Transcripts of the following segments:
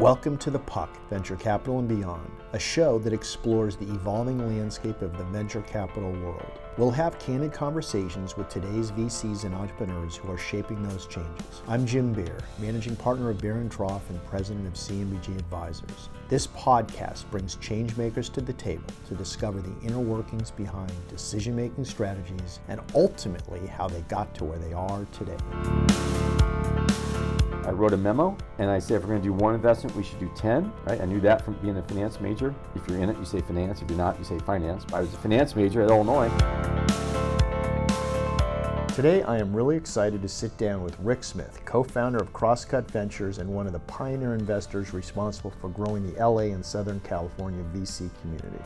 Welcome to The Puck, Venture Capital and Beyond, a show that explores the evolving landscape of the venture capital world. We'll have candid conversations with today's VCs and entrepreneurs who are shaping those changes. I'm Jim Beer, managing partner of Beer and Trough and president of CMBG Advisors. This podcast brings changemakers to the table to discover the inner workings behind decision making strategies and ultimately how they got to where they are today. I wrote a memo and I said, if we're going to do one investment, we should do 10, right? I knew that from being a finance major. If you're in it, you say finance. If you're not, you say finance. But I was a finance major at Illinois. Today, I am really excited to sit down with Rick Smith, co founder of Crosscut Ventures and one of the pioneer investors responsible for growing the LA and Southern California VC community.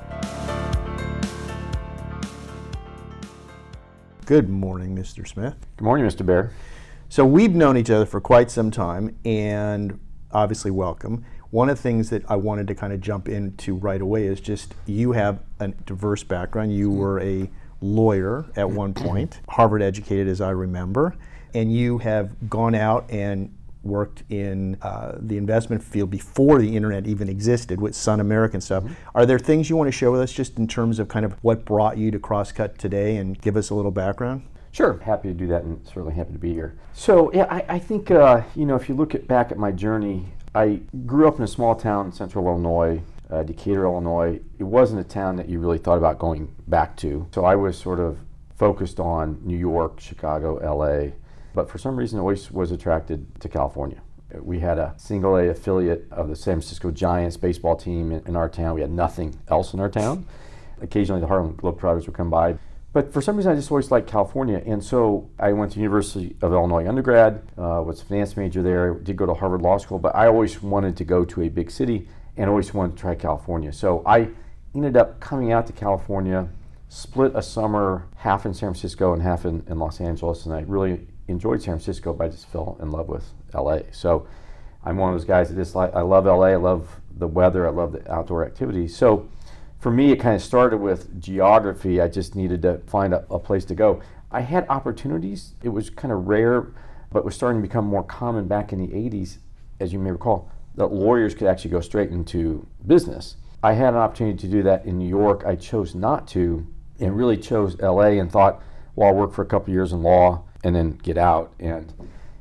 Good morning, Mr. Smith. Good morning, Mr. Bear. So we've known each other for quite some time, and obviously, welcome. One of the things that I wanted to kind of jump into right away is just you have a diverse background. You were a lawyer at one point, Harvard educated, as I remember, and you have gone out and worked in uh, the investment field before the internet even existed with Sun American stuff. Mm-hmm. Are there things you want to share with us just in terms of kind of what brought you to Crosscut today and give us a little background? Sure, happy to do that, and certainly happy to be here. So, yeah, I, I think uh, you know if you look at back at my journey, I grew up in a small town in central Illinois, uh, Decatur, Illinois. It wasn't a town that you really thought about going back to. So I was sort of focused on New York, Chicago, L.A., but for some reason, always was attracted to California. We had a single A affiliate of the San Francisco Giants baseball team in, in our town. We had nothing else in our town. Occasionally, the Harlem Globetrotters would come by. But for some reason, I just always liked California, and so I went to University of Illinois undergrad. Uh, was a finance major there. Did go to Harvard Law School, but I always wanted to go to a big city, and always wanted to try California. So I ended up coming out to California, split a summer half in San Francisco and half in, in Los Angeles, and I really enjoyed San Francisco, but I just fell in love with LA. So I'm one of those guys that just like I love LA. I love the weather. I love the outdoor activities. So for me, it kind of started with geography. I just needed to find a, a, place to go. I had opportunities. It was kind of rare, but was starting to become more common back in the 80s, as you may recall, that lawyers could actually go straight into business. I had an opportunity to do that in New York. I chose not to and really chose LA and thought, well, I'll work for a couple years in law and then get out. And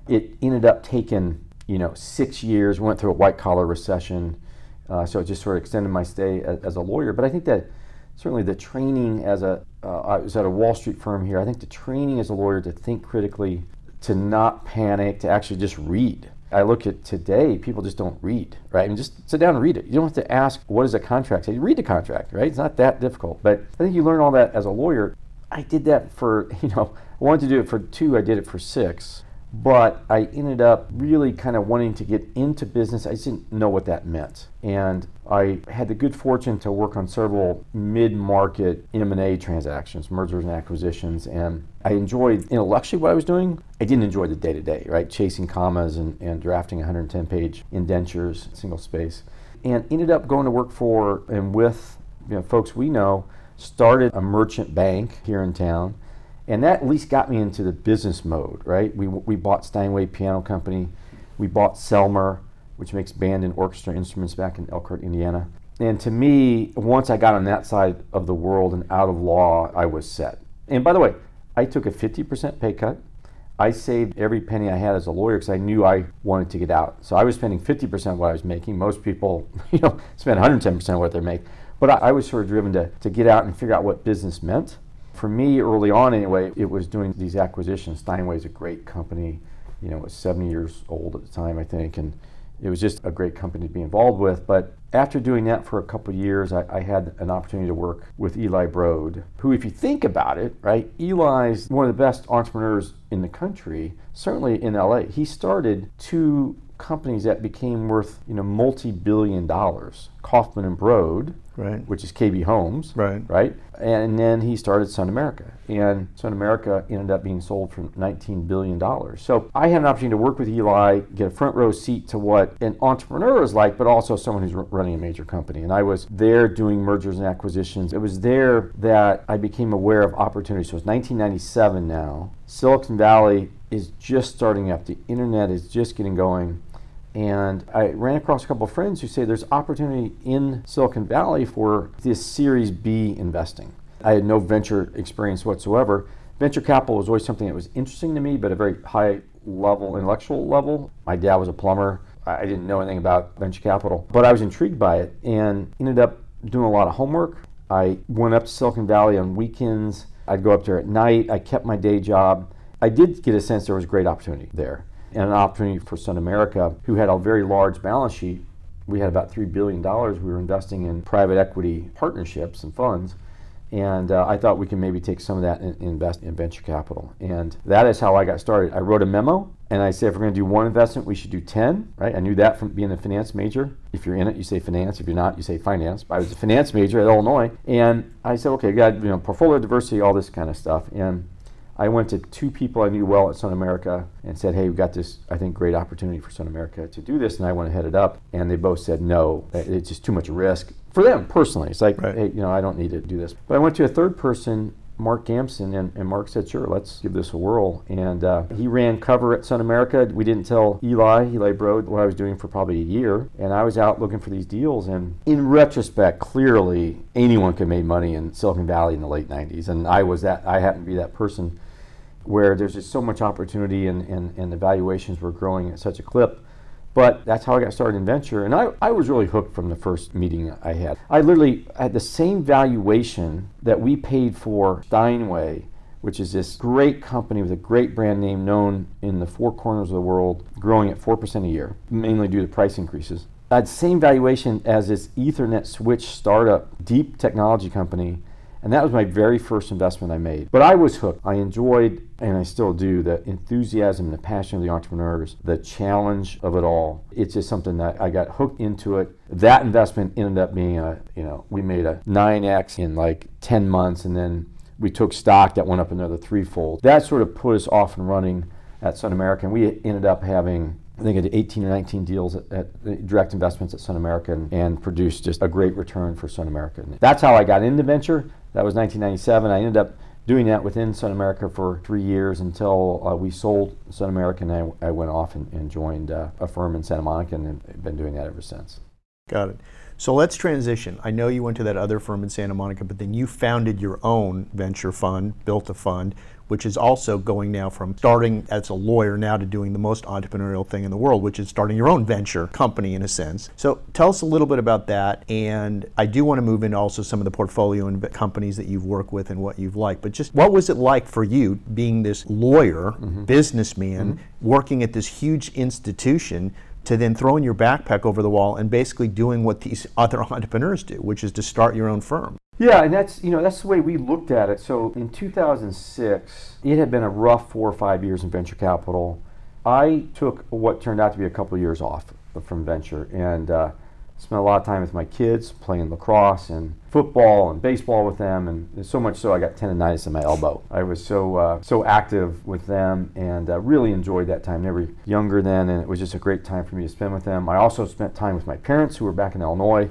it ended up taking, you know, six years. We went through a white collar recession uh, so it just sort of extended my stay as, as, a lawyer. But I think that certainly the training as a, uh, I was at a Wall Street firm here. I think the training as a lawyer to think critically, to not panic, to actually just read. I look at today, people just don't read, right? I mean, just sit down and read it. You don't have to ask, what is a contract? Say, read the contract, right? It's not that difficult. But I think you learn all that as a lawyer. I did that for, you know, I wanted to do it for two, I did it for six but I ended up really kind of wanting to get into business. I didn't know what that meant, and I had the good fortune to work on several mid-market M&A transactions, mergers and acquisitions, and I enjoyed intellectually what I was doing. I didn't enjoy the day-to-day, right, chasing commas and, and drafting 110-page indentures, single space, and ended up going to work for and with you know, folks we know. Started a merchant bank here in town and that at least got me into the business mode, right? We, we bought Steinway Piano Company, we bought Selmer, which makes band and orchestra instruments back in Elkhart, Indiana. And to me, once I got on that side of the world and out of law, I was set. And by the way, I took a 50% pay cut. I saved every penny I had as a lawyer because I knew I wanted to get out. So I was spending 50% of what I was making. Most people, you know, spend 110% of what they make. But I, I was sort of driven to, to get out and figure out what business meant for me, early on anyway, it was doing these acquisitions. Steinway's a great company. You know, it was 70 years old at the time, I think, and it was just a great company to be involved with. But after doing that for a couple of years, I, I, had an opportunity to work with Eli Broad, who, if you think about it, right, Eli's one of the best entrepreneurs in the country, certainly in LA. He started two companies that became worth, you know, multi-billion dollars. Kaufman and Broad, right. which is KB Homes, right. right? And then he started Sun America, and Sun America ended up being sold for 19 billion dollars. So I had an opportunity to work with Eli, get a front row seat to what an entrepreneur is like, but also someone who's running a major company. And I was there doing mergers and acquisitions. It was there that I became aware of opportunities. So it's 1997 now. Silicon Valley is just starting up. The internet is just getting going And I ran across a couple of friends who say there's opportunity in Silicon Valley for this Series B investing. I had no venture experience whatsoever. Venture capital was always something that was interesting to me, but a very high level, intellectual level. My dad was a plumber. I didn't know anything about venture capital, but I was intrigued by it and ended up doing a lot of homework. I went up to Silicon Valley on weekends. I'd go up there at night. I kept my day job. I did get a sense there was great opportunity there and an opportunity for SunAmerica, who had a very large balance sheet. We had about $3 billion we were investing in private equity partnerships and funds. And uh, I thought we can maybe take some of that and invest in venture capital. And that is how I got started. I wrote a memo and I said, if we're going to do one investment, we should do 10, right? I knew that from being a finance major. If you're in it, you say finance. If you're not, you say finance. But I was a finance major at Illinois. And I said, okay, got you know, portfolio diversity, all this kind of stuff. And I went to two people I knew well at Sun America and said, "Hey, we've got this, I think, great opportunity for Sun America to do this," and I want to head it up. And they both said, "No, it's just too much risk for them personally." It's like, right. "Hey, you know, I don't need to do this." But I went to a third person Mark Gamson, and, and Mark said, sure, let's give this a whirl. And uh, he ran cover at Sun America. We didn't tell Eli, Eli Broad, what I was doing for probably a year. And I was out looking for these deals. And in retrospect, clearly anyone could make money in Silicon Valley in the late 90s. And I was that, I happened to be that person where there's just so much opportunity and, and, and the valuations were growing at such a clip. But that's how I got started in venture. And I, I was really hooked from the first meeting I had. I literally had the same valuation that we paid for Steinway, which is this great company with a great brand name known in the four corners of the world, growing at 4% a year, mainly due to price increases. The same valuation as this Ethernet switch startup, deep technology company and that was my very first investment I made. But I was hooked. I enjoyed, and I still do, the enthusiasm, and the passion of the entrepreneurs, the challenge of it all. It's just something that I got hooked into it. That investment ended up being a, you know, we made a 9x in like 10 months, and then we took stock that went up another threefold. That sort of put us off and running at SunAmerica, and we ended up having I think I did 18 or 19 deals at, at direct investments at SunAmerica and, and, produced just a great return for SunAmerica. And that's how I got into venture. That was 1997. I ended up doing that within SunAmerica for three years until uh, we sold SunAmerica and I, I went off and, and joined uh, a firm in Santa Monica and have been doing that ever since. Got it. So let's transition. I know you went to that other firm in Santa Monica, but then you founded your own venture fund, built a fund, which is also going now from starting as a lawyer now to doing the most entrepreneurial thing in the world, which is starting your own venture company in a sense. So tell us a little bit about that. And I do want to move into also some of the portfolio and companies that you've worked with and what you've liked. But just what was it like for you being this lawyer, mm-hmm. businessman, mm-hmm. working at this huge institution? To then throwing your backpack over the wall and basically doing what these other entrepreneurs do, which is to start your own firm. Yeah, and that's you know that's the way we looked at it. So in 2006, it had been a rough four or five years in venture capital. I took what turned out to be a couple of years off from venture and uh, spent a lot of time with my kids playing lacrosse and football and baseball with them, and so much so I got tendonitis in my elbow. I was so uh, so active with them and uh, really enjoyed that time. they were younger then, and it was just a great time for me to spend with them. I also spent time with my parents who were back in Illinois,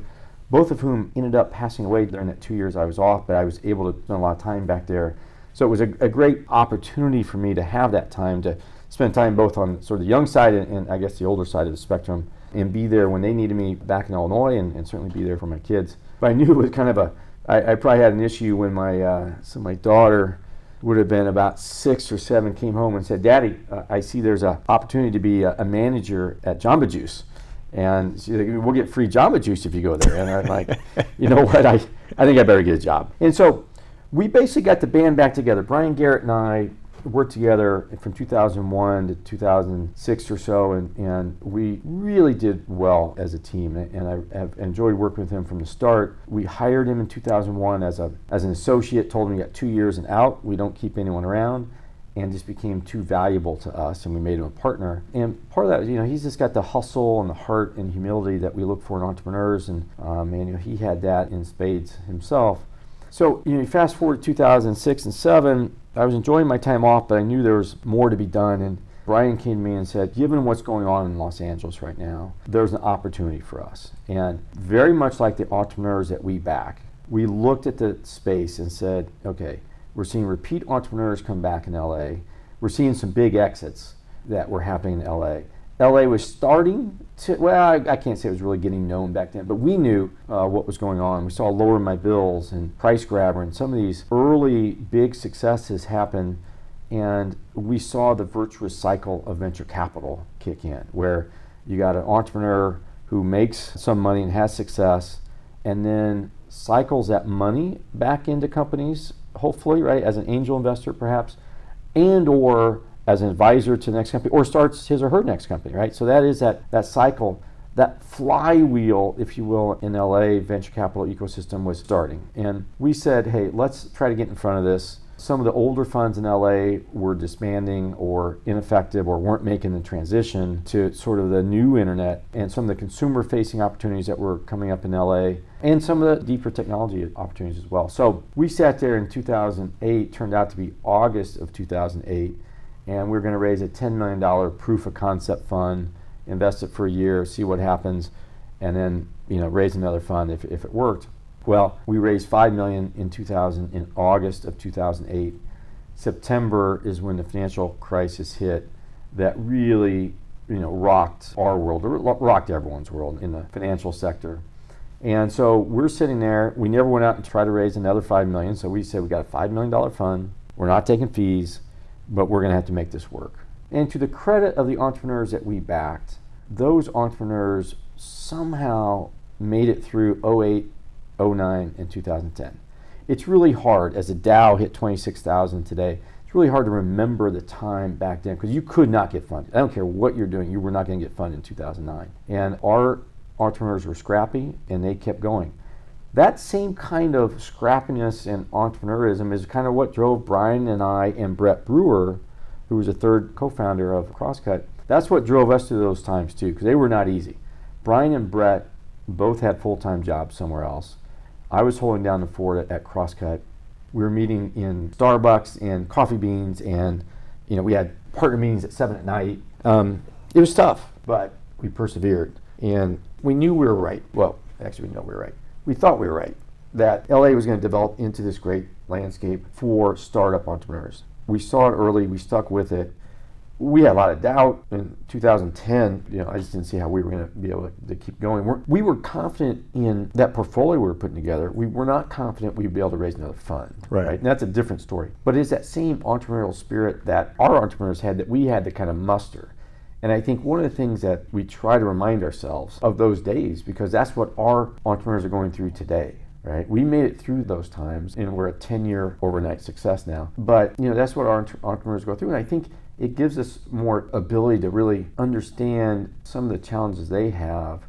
both of whom ended up passing away during that two years I was off, but I was able to spend a lot of time back there. So it was a, a great opportunity for me to have that time to spend time both on sort of the young side and, and I guess the older side of the spectrum and be there when they needed me back in Illinois and, and certainly be there for my kids. But I knew it was kind of a, I, I probably had an issue when my, uh, so my daughter would have been about six or seven came home and said, Daddy, uh, I see there's an opportunity to be a, a, manager at Jamba Juice. And she's like, we'll get free Jamba Juice if you go there. And I'm like, you know what, I, I think I better get a job. And so we basically got the band back together. Brian Garrett and I worked together from 2001 to 2006 or so, and, and we really did well as a team. And I have enjoyed working with him from the start. We hired him in 2001 as, a, as an associate, told him he got two years and out. We don't keep anyone around. And just became too valuable to us, and we made him a partner. And part of that, you know, he's just got the hustle and the heart and humility that we look for in entrepreneurs, and um, and you know, he had that in spades himself. So you know, fast forward to 2006 and seven, I was enjoying my time off, but I knew there was more to be done. And Brian came to me and said, given what's going on in Los Angeles right now, there's an opportunity for us. And very much like the entrepreneurs that we back, we looked at the space and said, okay, we're seeing repeat entrepreneurs come back in LA. We're seeing some big exits that were happening in LA. LA was starting to, well, I, I, can't say it was really getting known back then, but we knew uh, what was going on. We saw LowerMyBills and PriceGrabber and some of these early big successes happen. And we saw the virtuous cycle of venture capital kick in, where you got an entrepreneur who makes some money and has success, and then cycles that money back into companies, hopefully, right, as an angel investor perhaps, and or as an advisor to the next company or starts his or her next company, right? So that is that, that cycle, that flywheel, if you will, in LA venture capital ecosystem was starting. And we said, hey, let's try to get in front of this. Some of the older funds in LA were disbanding or ineffective or weren't making the transition to sort of the new internet and some of the consumer facing opportunities that were coming up in LA and some of the deeper technology opportunities as well. So we sat there in 2008, turned out to be August of 2008 and we're going to raise a $10 million proof of concept fund, invest it for a year, see what happens, and then you know raise another fund if, if it worked. Well, we raised five million in 2000 in August of 2008. September is when the financial crisis hit, that really you know rocked our world, or rocked everyone's world in the financial sector. And so we're sitting there. We never went out and tried to raise another five million. So we said we got a five million dollar fund. We're not taking fees but we're going to have to make this work. And to the credit of the entrepreneurs that we backed, those entrepreneurs somehow made it through 08, 09, and 2010. It's really hard as the Dow hit 26,000 today. It's really hard to remember the time back then because you could not get funded. I don't care what you're doing, you were not going to get funded in 2009. And our entrepreneurs were scrappy and they kept going. That same kind of scrappiness and entrepreneurism is kind of what drove Brian and I and Brett Brewer, who was a third co-founder of Crosscut. That's what drove us to those times too, because they were not easy. Brian and Brett both had full-time jobs somewhere else. I was holding down the fort at, at Crosscut. We were meeting in Starbucks and coffee beans, and you know we had partner meetings at seven at night. Um, it was tough, but we persevered, and we knew we were right. Well, actually, we know we were right we thought we were right that LA was going to develop into this great landscape for startup entrepreneurs. We saw it early, we stuck with it. We had a lot of doubt in 2010. You know, I just didn't see how we were going to be able to, to keep going. We're, we were confident in that portfolio we were putting together. We were not confident we'd be able to raise another fund. Right. right? And that's a different story. But it's that same entrepreneurial spirit that our entrepreneurs had that we had to kind of muster. And I think one of the things that we try to remind ourselves of those days, because that's what our entrepreneurs are going through today, right? We made it through those times and we're a 10 year overnight success now. But, you know, that's what our entrepreneurs go through. And I think it gives us more ability to really understand some of the challenges they have.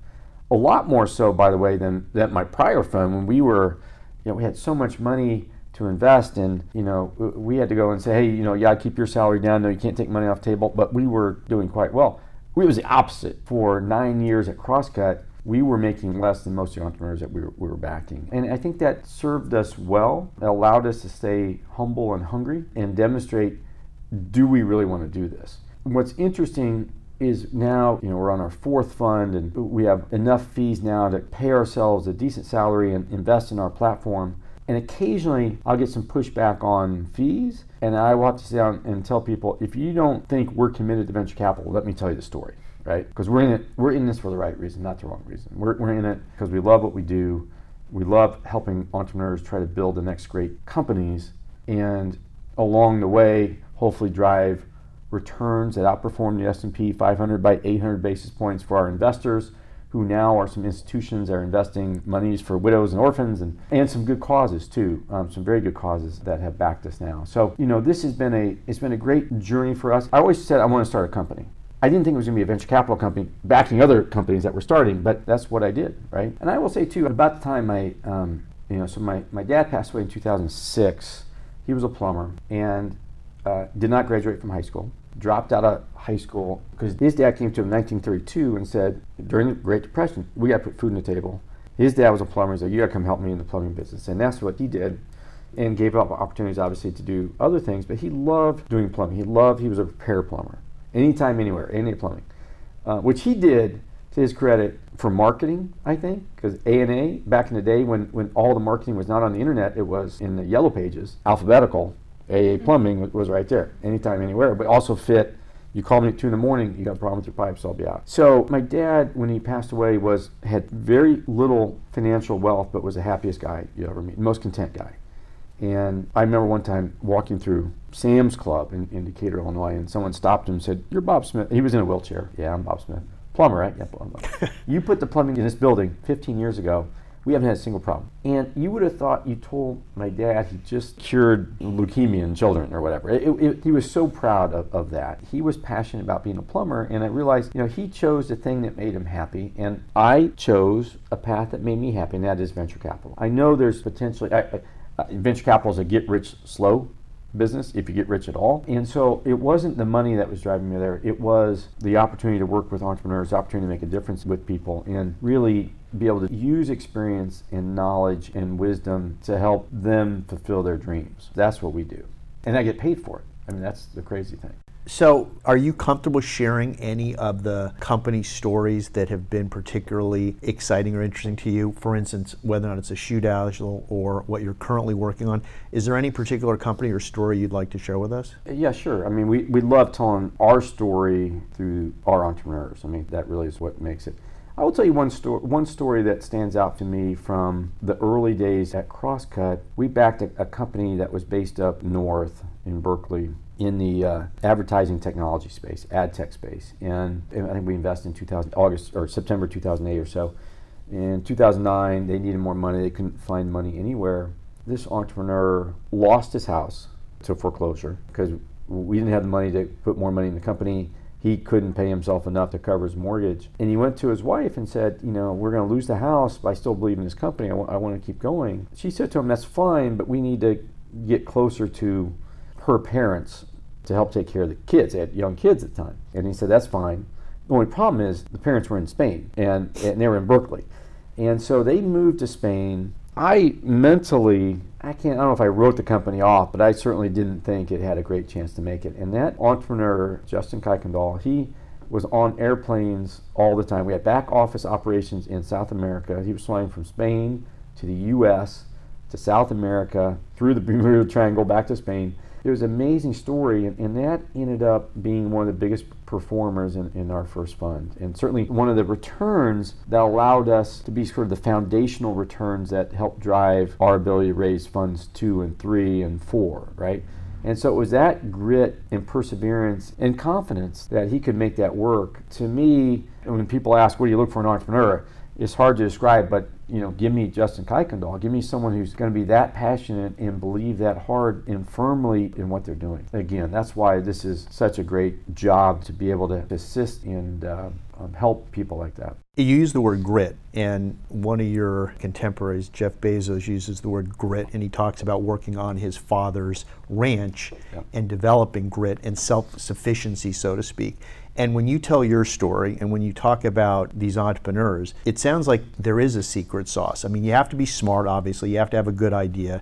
A lot more so, by the way, than, than my prior fund when we were, you know, we had so much money to invest and you know we had to go and say hey you know yeah keep your salary down. No you can't take money off table. But we were doing quite well. We was the opposite. For nine years at crosscut we were making less than most of the entrepreneurs that we were, we were backing. And i think that served us well. It allowed us to stay humble and hungry and demonstrate do we really want to do this? What's interesting is now you know we're on our fourth fund and we have enough fees now to pay ourselves a decent salary and invest in our platform and occasionally I'll get some pushback on fees, and I will have to sit down and tell people if you don't think we're committed to venture capital, let me tell you the story, right? Because we're in it, we're in this for the right reason, not the wrong reason. We're, we're in it because we love what we do. We love helping entrepreneurs try to build the next great companies, and along the way, hopefully drive returns that outperform the S&P 500 by 800 basis points for our investors who now are some institutions that are investing monies for widows and orphans and, and some good causes too um, some very good causes that have backed us now so you know this has been a it's been a great journey for us i always said i want to start a company I didn't think it was going to be a venture capital company backing other companies that were starting, but that's what I did, right? And I will say too, about the time my, um, you know, so my, my dad passed away in 2006. He was a plumber and uh, did not graduate from high school dropped out of high school because his dad came to him in 1932 and said, during the Great Depression, we got to put food on the table. His dad was a plumber. Said, you got to come help me in the plumbing business. And that's what he did and gave up opportunities, obviously, to do other things. But he loved doing plumbing. He loved, he was a repair plumber. Anytime, anywhere, any plumbing. Uh, which he did, to his credit, for marketing, I think, because A&A, back in the day when, when all the marketing was not on the internet, it was in the yellow pages, alphabetical, AA Plumbing was right there, anytime, anywhere, but also fit You call me at two in the morning, you got a problem with your pipes, I'll be out. So my dad, when he passed away, was had very little financial wealth, but was the happiest guy you ever meet, most content guy. And I remember one time walking through Sam's Club in, in Decatur, Illinois, and someone stopped him and said, "You're Bob Smith." He was in a wheelchair. Yeah, I'm Bob Smith. Plumber, right? Yeah, plumber. you put the plumbing in this building 15 years ago. We haven't had a single problem. And you would have thought you told my dad he just cured leukemia in children or whatever. It, it, he was so proud of, of that. He was passionate about being a plumber, and I realized, you know, he chose the thing that made him happy, and I chose a path that made me happy, and that is venture capital. I know there's potentially, I, I, venture capital is a get rich slow business if you get rich at all. And so it wasn't the money that was driving me there. It was the opportunity to work with entrepreneurs, the opportunity to make a difference with people and really be able to use experience and knowledge and wisdom to help them fulfill their dreams. That's what we do. And I get paid for it. I mean, that's the crazy thing. So, are you comfortable sharing any of the company stories that have been particularly exciting or interesting to you? For instance, whether or not it's a shootout or what you're currently working on. Is there any particular company or story you'd like to share with us? Yeah, sure. I mean, we, we love telling our story through our entrepreneurs. I mean, that really is what makes it. I will tell you one story. One story that stands out to me from the early days at Crosscut. We backed a, a company that was based up north in Berkeley, in the uh, advertising technology space, ad tech space, and, I think we invested in 2000 August or September 2008 or so. In 2009, they needed more money. They couldn't find money anywhere. This entrepreneur lost his house to foreclosure because we didn't have the money to put more money in the company. He couldn't pay himself enough to cover his mortgage. And he went to his wife and said, You know, we're going to lose the house, but I still believe in this company. I, w- I want to keep going. She said to him, That's fine, but we need to get closer to her parents to help take care of the kids. They had young kids at the time. And he said, that's fine. The only problem is the parents were in Spain and, and they were in Berkeley. And so they moved to Spain. I mentally, I can't, I don't know if I wrote the company off, but I certainly didn't think it had a great chance to make it. And that entrepreneur, Justin Kuykendall, he was on airplanes all the time. We had back office operations in South America. He was flying from Spain to the U.S. to South America through the Bermuda Triangle back to Spain it was an amazing story, and, and, that ended up being one of the biggest performers in, in our first fund. And certainly one of the returns that allowed us to be sort of the foundational returns that helped drive our ability to raise funds two and three and four, right? And so it was that grit and perseverance and confidence that he could make that work. To me, when people ask, what do you look for in an entrepreneur? It's hard to describe, but you know, give me Justin Kuykendall. Give me someone who's going to be that passionate and believe that hard and firmly in what they're doing. Again, that's why this is such a great job to be able to assist and uh, um, help people like that. You use the word grit, and one of your contemporaries, Jeff Bezos, uses the word grit, and he talks about working on his father's ranch yeah. and developing grit and self sufficiency, so to speak. And when you tell your story and when you talk about these entrepreneurs, it sounds like there is a secret sauce. I mean, you have to be smart, obviously, you have to have a good idea.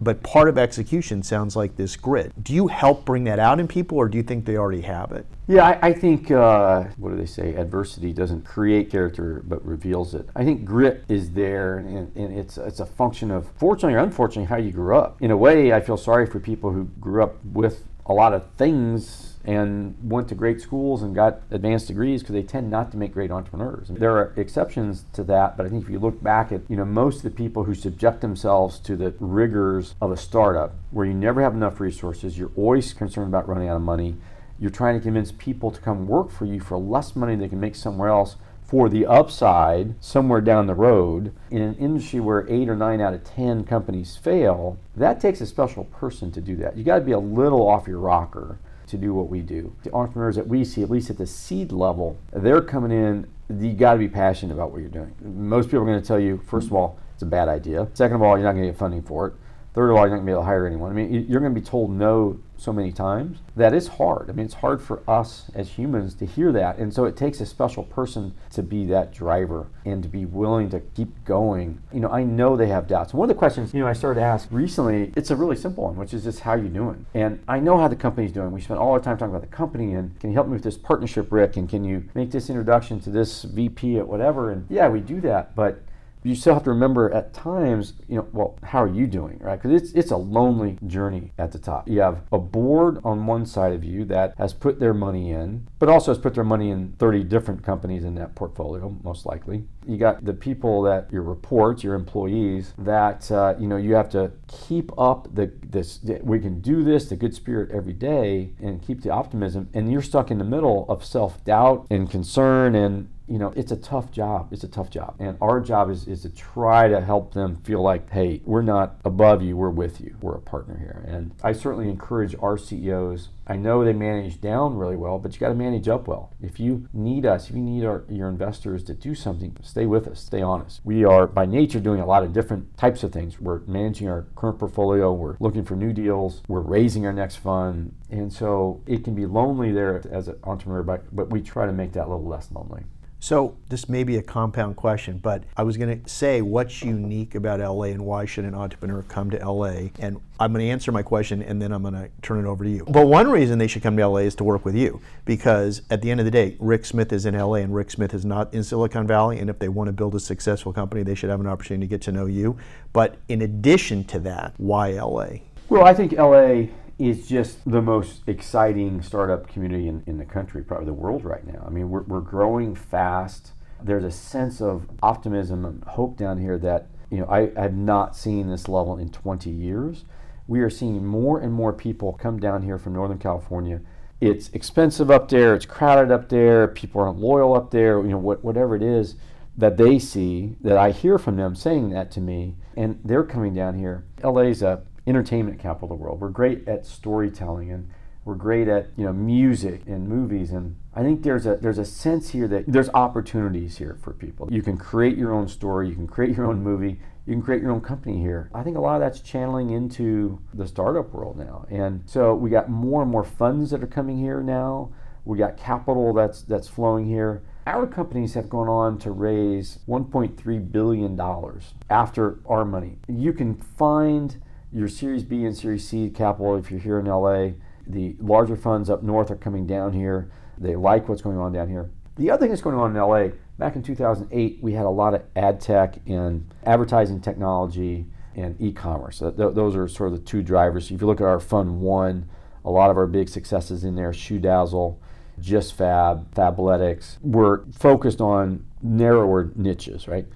But part of execution sounds like this grit. Do you help bring that out in people, or do you think they already have it? Yeah, I, I think, uh, what do they say? Adversity doesn't create character, but reveals it. I think grit is there, and, and it's, it's a function of, fortunately or unfortunately, how you grew up. In a way, I feel sorry for people who grew up with a lot of things and went to great schools and got advanced degrees because they tend not to make great entrepreneurs. There are exceptions to that, but I think if you look back at, you know, most of the people who subject themselves to the rigors of a startup where you never have enough resources, you're always concerned about running out of money, you're trying to convince people to come work for you for less money they can make somewhere else for the upside somewhere down the road in an industry where eight or nine out of ten companies fail, that takes a special person to do that. You got to be a little off your rocker to do what we do. The entrepreneurs that we see, at least at the seed level, they're coming in, you got to be passionate about what you're doing. Most people are going to tell you, first of all, it's a bad idea. Second of all, you're not going to get funding for it. Third of all, you're not going to be able to hire anyone. I mean, you're going to be told no so many times. That is hard. I mean, it's hard for us as humans to hear that. And so it takes a special person to be that driver and to be willing to keep going. You know, I know they have doubts. One of the questions, you know, I started to ask recently, it's a really simple one, which is just how you doing? And I know how the company's doing. We spent all our time talking about the company and can you help me with this partnership, Rick? And can you make this introduction to this VP at whatever? And yeah, we do that. But you still have to remember at times, you know, well, how are you doing, right? Because it's it's a lonely journey at the top. You have a board on one side of you that has put their money in, but also has put their money in 30 different companies in that portfolio, most likely. You got the people that your reports, your employees, that uh, you know you have to keep up the this. We can do this, the good spirit every day, and keep the optimism. And you're stuck in the middle of self doubt and concern and you know, it's a tough job. It's a tough job. And our job is, is to try to help them feel like, hey, we're not above you, we're with you. We're a partner here. And I certainly encourage our CEOs. I know they manage down really well, but you got to manage up well. If you need us, if you need our, your investors to do something, stay with us, stay honest. We are by nature doing a lot of different types of things. We're managing our current portfolio, we're looking for new deals, we're raising our next fund. And so it can be lonely there as an entrepreneur, but, but we try to make that a little less lonely. So this may be a compound question, but I was going to say what's unique about LA and why should an entrepreneur come to LA? And I'm going to answer my question and then I'm going to turn it over to you. But one reason they should come to LA is to work with you because at the end of the day, Rick Smith is in LA and Rick Smith is not in Silicon Valley. And if they want to build a successful company, they should have an opportunity to get to know you. But in addition to that, why LA? Well, I think LA is just the most exciting startup community in, in the country, probably the world right now. I mean, we're, we're growing fast. There's a sense of optimism and hope down here that you know I, have not seen this level in 20 years. We are seeing more and more people come down here from Northern California. It's expensive up there. It's crowded up there. People aren't loyal up there. You know, what, whatever it is that they see, that I hear from them saying that to me, and they're coming down here. LA's a entertainment capital of the world. We're great at storytelling and we're great at you know music and movies and I think there's a there's a sense here that there's opportunities here for people. You can create your own story, you can create your own movie, you can create your own company here. I think a lot of that's channeling into the startup world now. And so we got more and more funds that are coming here now. We got capital that's that's flowing here. Our companies have gone on to raise 1.3 billion dollars after our money. You can find your Series B and Series C capital if you're here in LA. The larger funds up north are coming down here. They like what's going on down here. The other thing that's going on in LA, back in 2008, we had a lot of ad tech and advertising technology and e commerce. Those are sort of the two drivers. If you look at our fund one, a lot of our big successes in there, ShoeDazzle, Just Fab, Fabletics, were focused on narrower niches, right?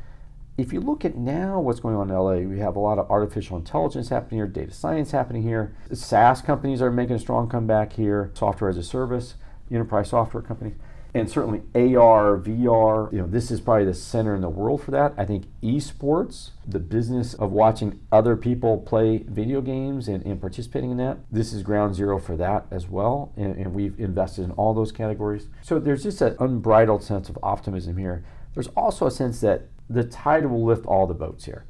If you look at now what's going on in LA, we have a lot of artificial intelligence happening here, data science happening here. SaaS companies are making a strong comeback here, software as a service, enterprise software companies, and certainly AR, VR. You know, this is probably the center in the world for that. I think esports, the business of watching other people play video games and, and participating in that, this is ground zero for that as well. And, and we've invested in all those categories. So there's just an unbridled sense of optimism here. There's also a sense that the tide will lift all the boats here.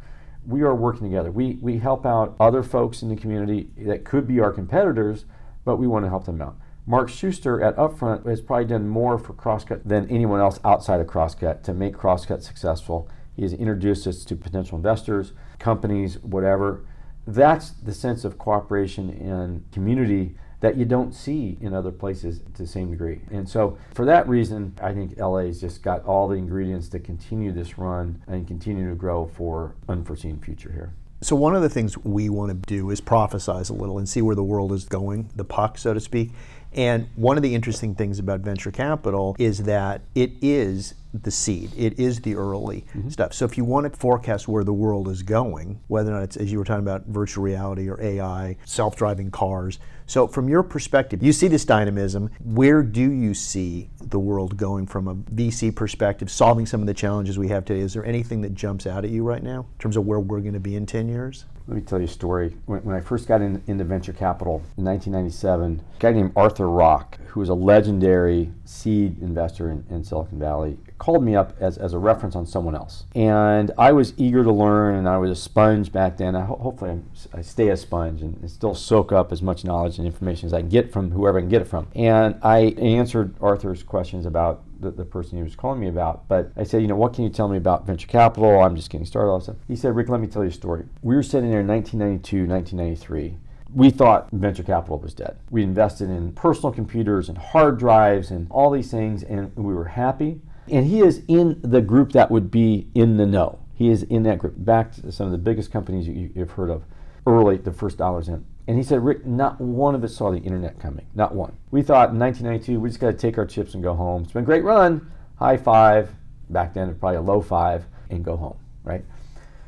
We are working together. We, we help out other folks in the community that could be our competitors, but we want to help them out. Mark Suster at Upfront has probably done more for Crosscut than anyone else outside of Crosscut to make Crosscut successful. He has introduced us to potential investors, companies, whatever. That's the sense of cooperation and community that you don't see in other places to the same degree. And so, for that reason, I think LA's just got all the ingredients to continue this run and continue to grow for unforeseen future here. So one of the things we want to do is prophesize a little and see where the world is going, the puck, so to speak. And one of the interesting things about venture capital is that it is the seed. It is the early mm-hmm. stuff. So if you want to forecast where the world is going, whether or not it's as you were talking about virtual reality or AI, self-driving cars. So from your perspective, you see this dynamism. Where do you see the world going from a VC perspective, solving some of the challenges we have today? Is there anything that jumps out at you right now in terms of where we're going to be in 10 years? Let me tell you a story. When, when I first got in, into venture capital in 1997, a guy named Arthur Rock, who was a legendary seed investor in, in Silicon Valley, called me up as, as a reference on someone else. And I was eager to learn, and I was a sponge back then. I ho- hopefully, I'm, i stay a sponge and, and still soak up as much knowledge and information as I can get from whoever I can get it from. And I answered Arthur's questions about the, the person he was calling me about. But I said, you know, what can you tell me about venture capital? I'm just getting started. All that stuff. He said, Rick, let me tell you a story. We were sitting there in 1992, 1993 we thought venture capital was dead. We invested in personal computers and hard drives and all these things, and we were happy. And he is in the group that would be in the know. He is in that group, Back to some of the biggest companies you've heard of early, the first dollars in. And he said, Rick, not one of us saw the internet coming. Not one. We thought in 1992, we just got to take our chips and go home. It's been a great run. High five. Back then, probably a low five, and go home, right?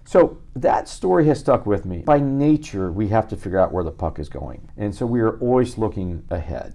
So that story has stuck with me. By nature, we have to figure out where the puck is going. And so we are always looking ahead.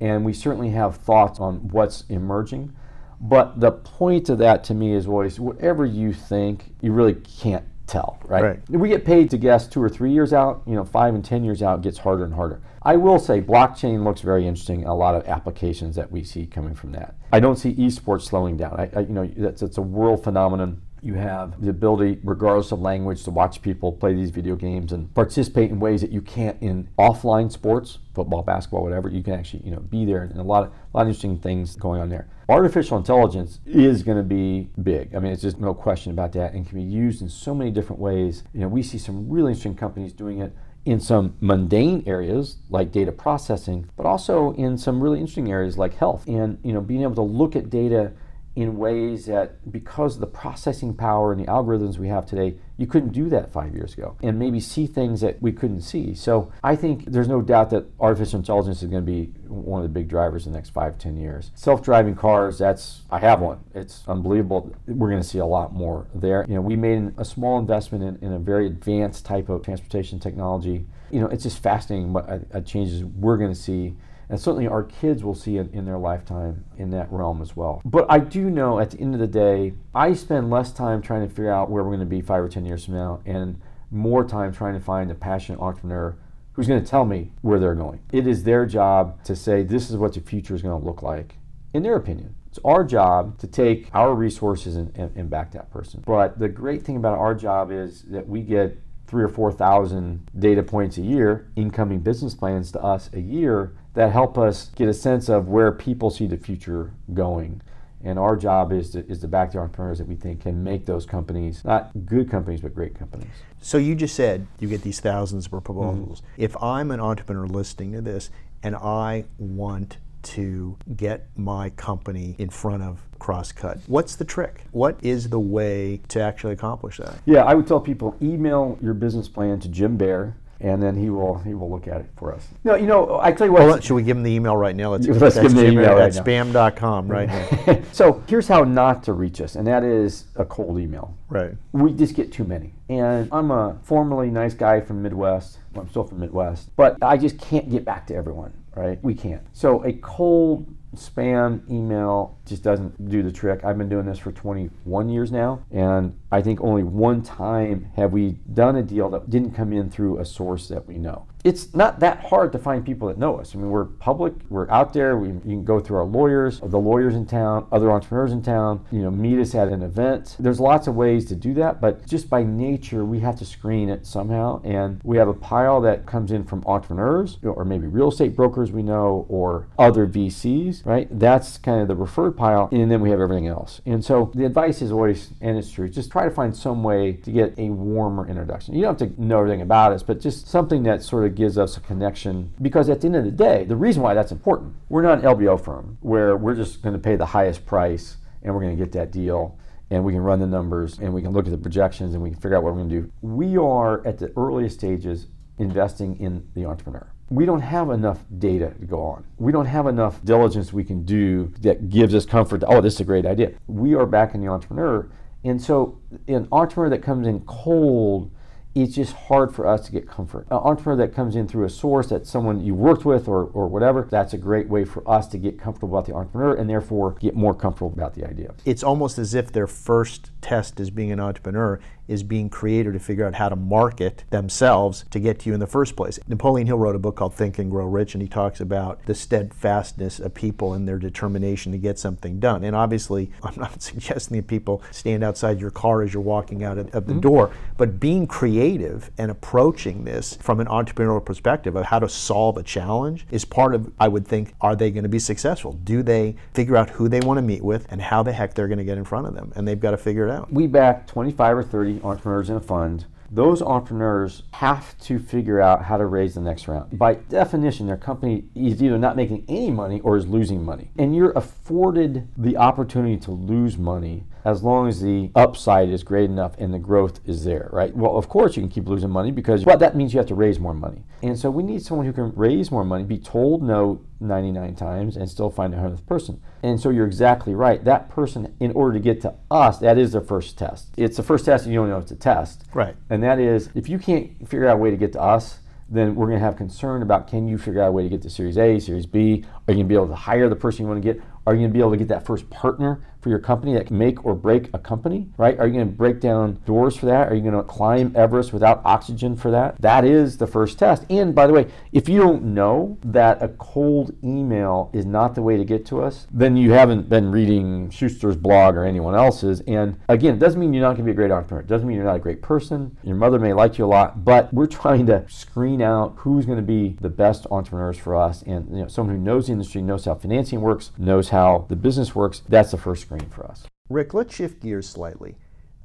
And we certainly have thoughts on what's emerging. But the point of that to me is always whatever you think, you really can't tell, right? Right. We get paid to guess two or three years out, you know, five and 10 years out gets harder and harder. I will say blockchain looks very interesting, a lot of applications that we see coming from that. I don't see esports slowing down. I, I you know, that's, it's a world phenomenon you have the ability, regardless of language, to watch people play these video games and participate in ways that you can't in offline sports, football, basketball, whatever. You can actually, you know, be there, and a lot of a lot of interesting things going on there. Artificial intelligence is going to be big. I mean, it's just no question about that, and can be used in so many different ways. You know, we see some really interesting companies doing it in some mundane areas like data processing, but also in some really interesting areas like health and you know being able to look at data in ways that because the processing power and the algorithms we have today, you couldn't do that five years ago and maybe see things that we couldn't see. So I think there's no doubt that artificial intelligence is going to be one of the big drivers in the next five, ten years. Self-driving cars, that's I have one. It's unbelievable. We're going to see a lot more there. You know, we made a small investment in, in a very advanced type of transportation technology. You know, it's just fascinating what uh, changes we're going to see and certainly our kids will see it in their lifetime in that realm as well. But I do know at the end of the day, I spend less time trying to figure out where we're going to be five or 10 years from now and more time trying to find a passionate entrepreneur who's going to tell me where they're going. It is their job to say, this is what the future is going to look like, in their opinion. It's our job to take our resources and, and, and back that person. But the great thing about our job is that we get three or 4,000 data points a year, incoming business plans to us a year that help us get a sense of where people see the future going. And our job is to, is to back the entrepreneurs that we think can make those companies, not good companies, but great companies. So you just said you get these thousands of proposals. Mm-hmm. If I'm an entrepreneur listening to this and I want to get my company in front of Crosscut. What's the trick? What is the way to actually accomplish that? Yeah, I would tell people email your business plan to Jim Bear and then he will he will look at it for us. No, you know, I tell you what. Well, should we give him the email right now? Let's, let's give him the email right now. spam.com right now. so here's how not to reach us, and that is a cold email. Right. We just get too many. And I'm a formerly nice guy from Midwest. Well, I'm still from Midwest, but I just can't get back to everyone. Right? We can't. So a cold spam email just doesn't do the trick. I've been doing this for 21 years now, and I think only one time have we done a deal that didn't come in through a source that we know it's not that hard to find people that know us. I mean, we're public, we're out there. We, you can go through our lawyers, the lawyers in town, other entrepreneurs in town. You know, meet us at an event. There's lots of ways to do that, but just by nature, we have to screen it somehow. And we have a pile that comes in from entrepreneurs, or maybe real estate brokers we know, or other VCs. Right? That's kind of the referred pile, and then we have everything else. And so the advice is always, and it's true, just try to find some way to get a warmer introduction. You don't have to know everything about us, but just something that sort of gives us a connection because at the end of the day, the reason why that's important, we're not an LBO firm where we're just going to pay the highest price and we're going to get that deal and we can run the numbers and we can look at the projections and we can figure out what we're going to do. We are at the earliest stages investing in the entrepreneur. We don't have enough data to go on. We don't have enough diligence we can do that gives us comfort. oh, this is a great idea. We are backing the entrepreneur. And so, an entrepreneur that comes in cold it's just hard for us to get comfort. An entrepreneur that comes in through a source that someone you worked with or, or whatever, that's a great way for us to get comfortable about the entrepreneur and therefore get more comfortable about the idea. It's almost as if their first test as being an entrepreneur is being creative to figure out how to market themselves to get to you in the first place. Napoleon Hill wrote a book called Think and Grow Rich, and he talks about the steadfastness of people and their determination to get something done. And obviously, I'm not suggesting that people stand outside your car as you're walking out of, of the mm-hmm. door, but being creative and approaching this from an entrepreneurial perspective of how to solve a challenge is part of, I would think, are they going to be successful? Do they figure out who they want to meet with and how the heck they're going to get in front of them? And they've got to figure it out. We back 25 or 30 entrepreneurs in a fund, those entrepreneurs have to figure out how to raise the next round. By definition, their company is either not making any money or is losing money. And you're afforded the opportunity to lose money as long as the upside is great enough and the growth is there, right? Well, of course you can keep losing money because well, that means you have to raise more money. And so we need someone who can raise more money, be told no 99 times and still find a 100th person. And so you're exactly right. That person, in order to get to us, that is their first test. It's the first test and you don't know it's a test. Right. And that is if you can't figure out a way to get to us, then we're going to have concern about can you figure out a way to get to Series A, Series B? Are you going to be able to hire the person you want to get? Are you going to be able to get that first partner for your company that can make or break a company, right? Are you going to break down doors for that? Are you going to climb Everest without oxygen for that? That is the first test. And by the way, if you don't know that a cold email is not the way to get to us, then you haven't been reading Suster's blog or anyone else's. And again, it doesn't mean you're not going to be a great entrepreneur. It doesn't mean you're not a great person. Your mother may like you a lot, but we're trying to screen out who's going to be the best entrepreneurs for us and you know someone who knows the industry, knows how financing works, knows how the business works. That's the first screen for us. Rick, let's shift gears slightly.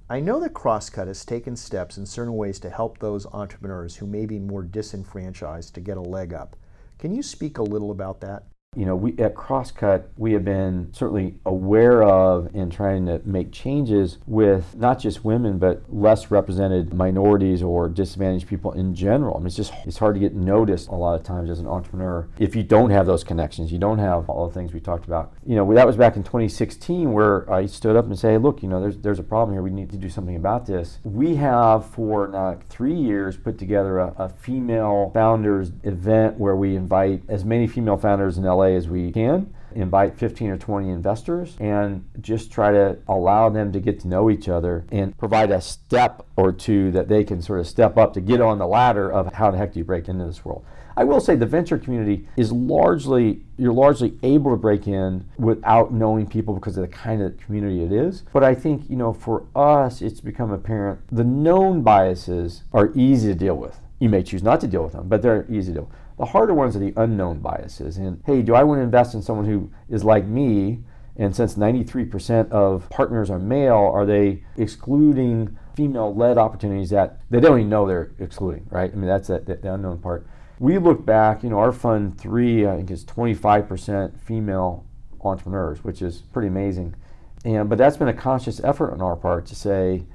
I know that Crosscut has taken steps in certain ways to help those entrepreneurs who may be more disenfranchised to get a leg up. Can you speak a little about that? You know, we at Crosscut, we have been certainly aware of and trying to make changes with not just women, but less represented minorities or disadvantaged people in general. I mean, it's just it's hard to get noticed a lot of times as an entrepreneur if you don't have those connections. You don't have all the things we talked about. You know, that was back in 2016 where I stood up and say, look, you know, there's there's a problem here. We need to do something about this. We have for three years put together a, a female founders event where we invite as many female founders in LA as we can, invite 15 or 20 investors, and just try to allow them to get to know each other and provide a step or two that they can sort of step up to get on the ladder of how the heck do you break into this world. I will say the venture community is largely, you're largely able to break in without knowing people because of the kind of community it is. But I think, you know, for us, it's become apparent the known biases are easy to deal with. You may choose not to deal with them, but they're easy to deal with. The harder ones are the unknown biases. And hey, do I want to invest in someone who is like me? And since 93% of partners are male, are they excluding female led opportunities that they don't even know they're excluding, right? I mean, that's the, the unknown part. We look back, you know, our fund three, I think, is 25% female entrepreneurs, which is pretty amazing. And, but that's been a conscious effort on our part to say,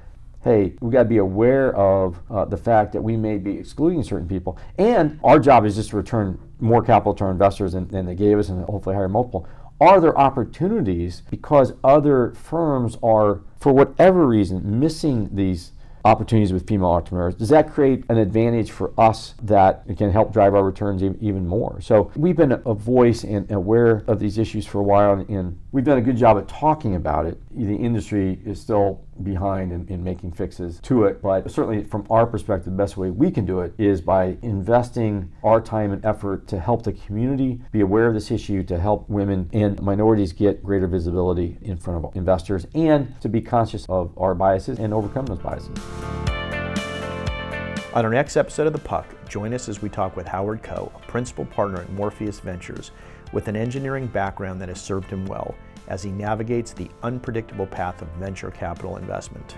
hey, we got to be aware of uh, the fact that we may be excluding certain people. And our job is just to return more capital to our investors than, than they gave us and hopefully higher multiple. Are there opportunities because other firms are, for whatever reason, missing these opportunities with female entrepreneurs, does that create an advantage for us that can help drive our returns even more? So we've been a voice and aware of these issues for a while, and we've done a good job at talking about it. The industry is still behind in, in making fixes to it, but certainly from our perspective, the best way we can do it is by investing our time and effort to help the community be aware of this issue, to help women and minorities get greater visibility in front of investors, and to be conscious of our biases and overcome those biases. On our next episode of The Puck, join us as we talk with Howard Coe, a principal partner at Morpheus Ventures, with an engineering background that has served him well as he navigates the unpredictable path of venture capital investment.